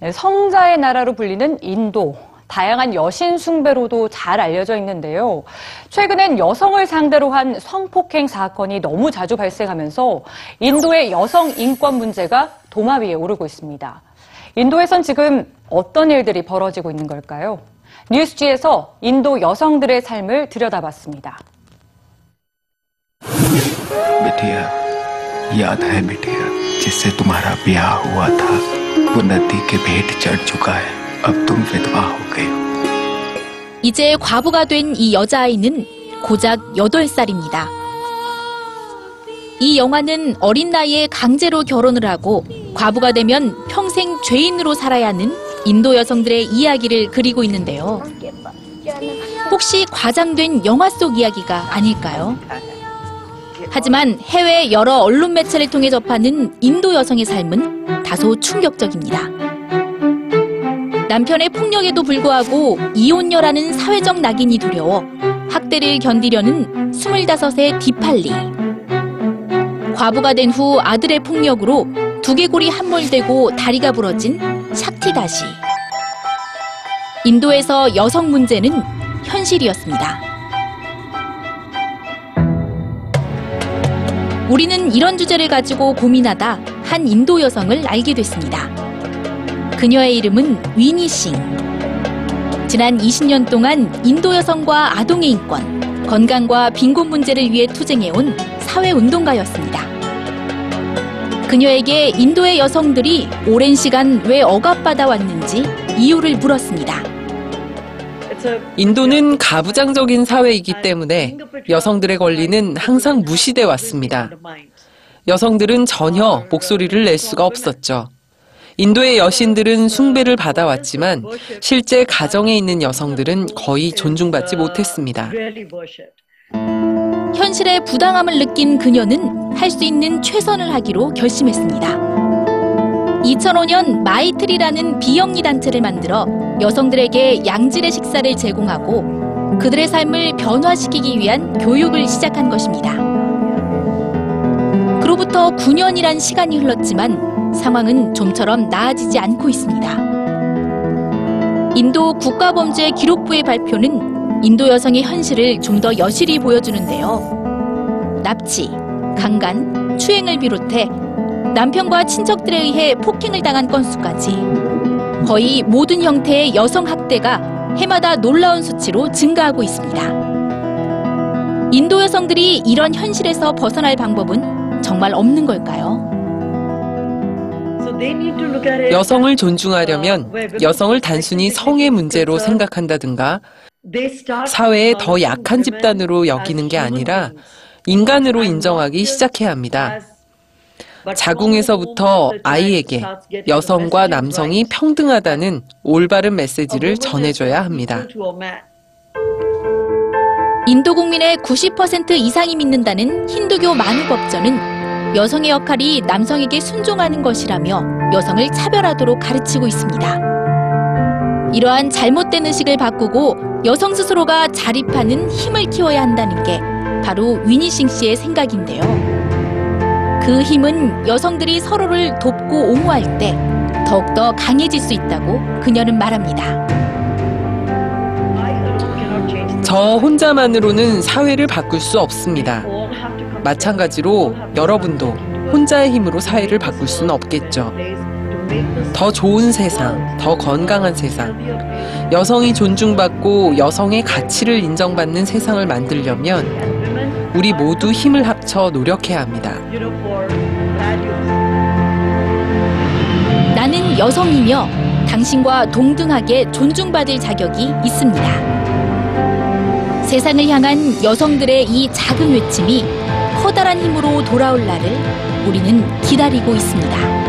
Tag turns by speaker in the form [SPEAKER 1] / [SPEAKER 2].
[SPEAKER 1] 네, 성자의 나라로 불리는 인도. 다양한 여신 숭배로도 잘 알려져 있는데요. 최근엔 여성을 상대로 한 성폭행 사건이 너무 자주 발생하면서 인도의 여성 인권 문제가 도마 위에 오르고 있습니다. 인도에선 지금 어떤 일들이 벌어지고 있는 걸까요? 뉴스지에서 인도 여성들의 삶을 들여다봤습니다.
[SPEAKER 2] बिटिया याद है बिटिया जिससे तुम्हारा ब्याह हुआ था वो नदी के भेंट चढ़ चुका है अब तुम विधवा हो गई हो
[SPEAKER 3] 이제 과부가 된 이 여자아이는 고작 8살입니다. 이 영화는 어린 나이에 강제로 결혼을 하고 과부가 되면 평생 죄인으로 살아야 하는 인도 여성들의 이야기를 그리고 있는데요. 혹시 과장된 영화 속 이야기가 아닐까요? 하지만 해외 여러 언론 매체를 통해 접하는 인도 여성의 삶은 다소 충격적입니다. 남편의 폭력에도 불구하고 이혼녀라는 사회적 낙인이 두려워 학대를 견디려는 25세 디팔리. 과부가 된 후 아들의 폭력으로 두개골이 함몰되고 다리가 부러진 샥티다시. 인도에서 여성 문제는 현실이었습니다. 우리는 이런 주제를 가지고 고민하다 한 인도 여성을 알게 됐습니다. 그녀의 이름은 위니 싱. 지난 20년 동안 인도 여성과 아동의 인권, 건강과 빈곤 문제를 위해 투쟁해온 사회운동가였습니다. 그녀에게 인도의 여성들이 오랜 시간 왜 억압받아 왔는지 이유를 물었습니다.
[SPEAKER 4] 인도는 가부장적인 사회이기 때문에 여성들의 권리는 항상 무시돼 왔습니다. 여성들은 전혀 목소리를 낼 수가 없었죠. 인도의 여신들은 숭배를 받아왔지만 실제 가정에 있는 여성들은 거의 존중받지 못했습니다.
[SPEAKER 3] 현실의 부당함을 느낀 그녀는 할 수 있는 최선을 하기로 결심했습니다. 2005년 마이트리라는 비영리 단체를 만들어 여성들에게 양질의 식사를 제공하고 그들의 삶을 변화시키기 위한 교육을 시작한 것입니다. 그로부터 9년이란 시간이 흘렀지만 상황은 좀처럼 나아지지 않고 있습니다. 인도 국가범죄 기록부의 발표는 인도 여성의 현실을 좀 더 여실히 보여주는데요. 납치, 강간, 추행을 비롯해 남편과 친척들에 의해 폭행을 당한 건수까지 거의 모든 형태의 여성 학대가 해마다 놀라운 수치로 증가하고 있습니다. 인도 여성들이 이런 현실에서 벗어날 방법은 정말 없는 걸까요?
[SPEAKER 4] 여성을 존중하려면 여성을 단순히 성의 문제로 생각한다든가 사회의 더 약한 집단으로 여기는 게 아니라 인간으로 인정하기 시작해야 합니다. 자궁에서부터 아이에게 여성과 남성이 평등하다는 올바른 메시지를 전해줘야 합니다.
[SPEAKER 3] 인도 국민의 90% 이상이 믿는다는 힌두교 만우법전은 여성의 역할이 남성에게 순종하는 것이라며 여성을 차별하도록 가르치고 있습니다. 이러한 잘못된 의식을 바꾸고 여성 스스로가 자립하는 힘을 키워야 한다는 게 바로 위니싱 씨의 생각인데요. 그 힘은 여성들이 서로를 돕고 옹호할 때 더욱더 강해질 수 있다고 그녀는 말합니다.
[SPEAKER 4] 저 혼자만으로는 사회를 바꿀 수 없습니다. 마찬가지로 여러분도 혼자의 힘으로 사회를 바꿀 수는 없겠죠. 더 좋은 세상, 더 건강한 세상, 여성이 존중받고 여성의 가치를 인정받는 세상을 만들려면 우리 모두 힘을 합쳐 노력해야 합니다.
[SPEAKER 3] 나는 여성이며 당신과 동등하게 존중받을 자격이 있습니다. 세상을 향한 여성들의 이 작은 외침이 커다란 힘으로 돌아올 날을 우리는 기다리고 있습니다.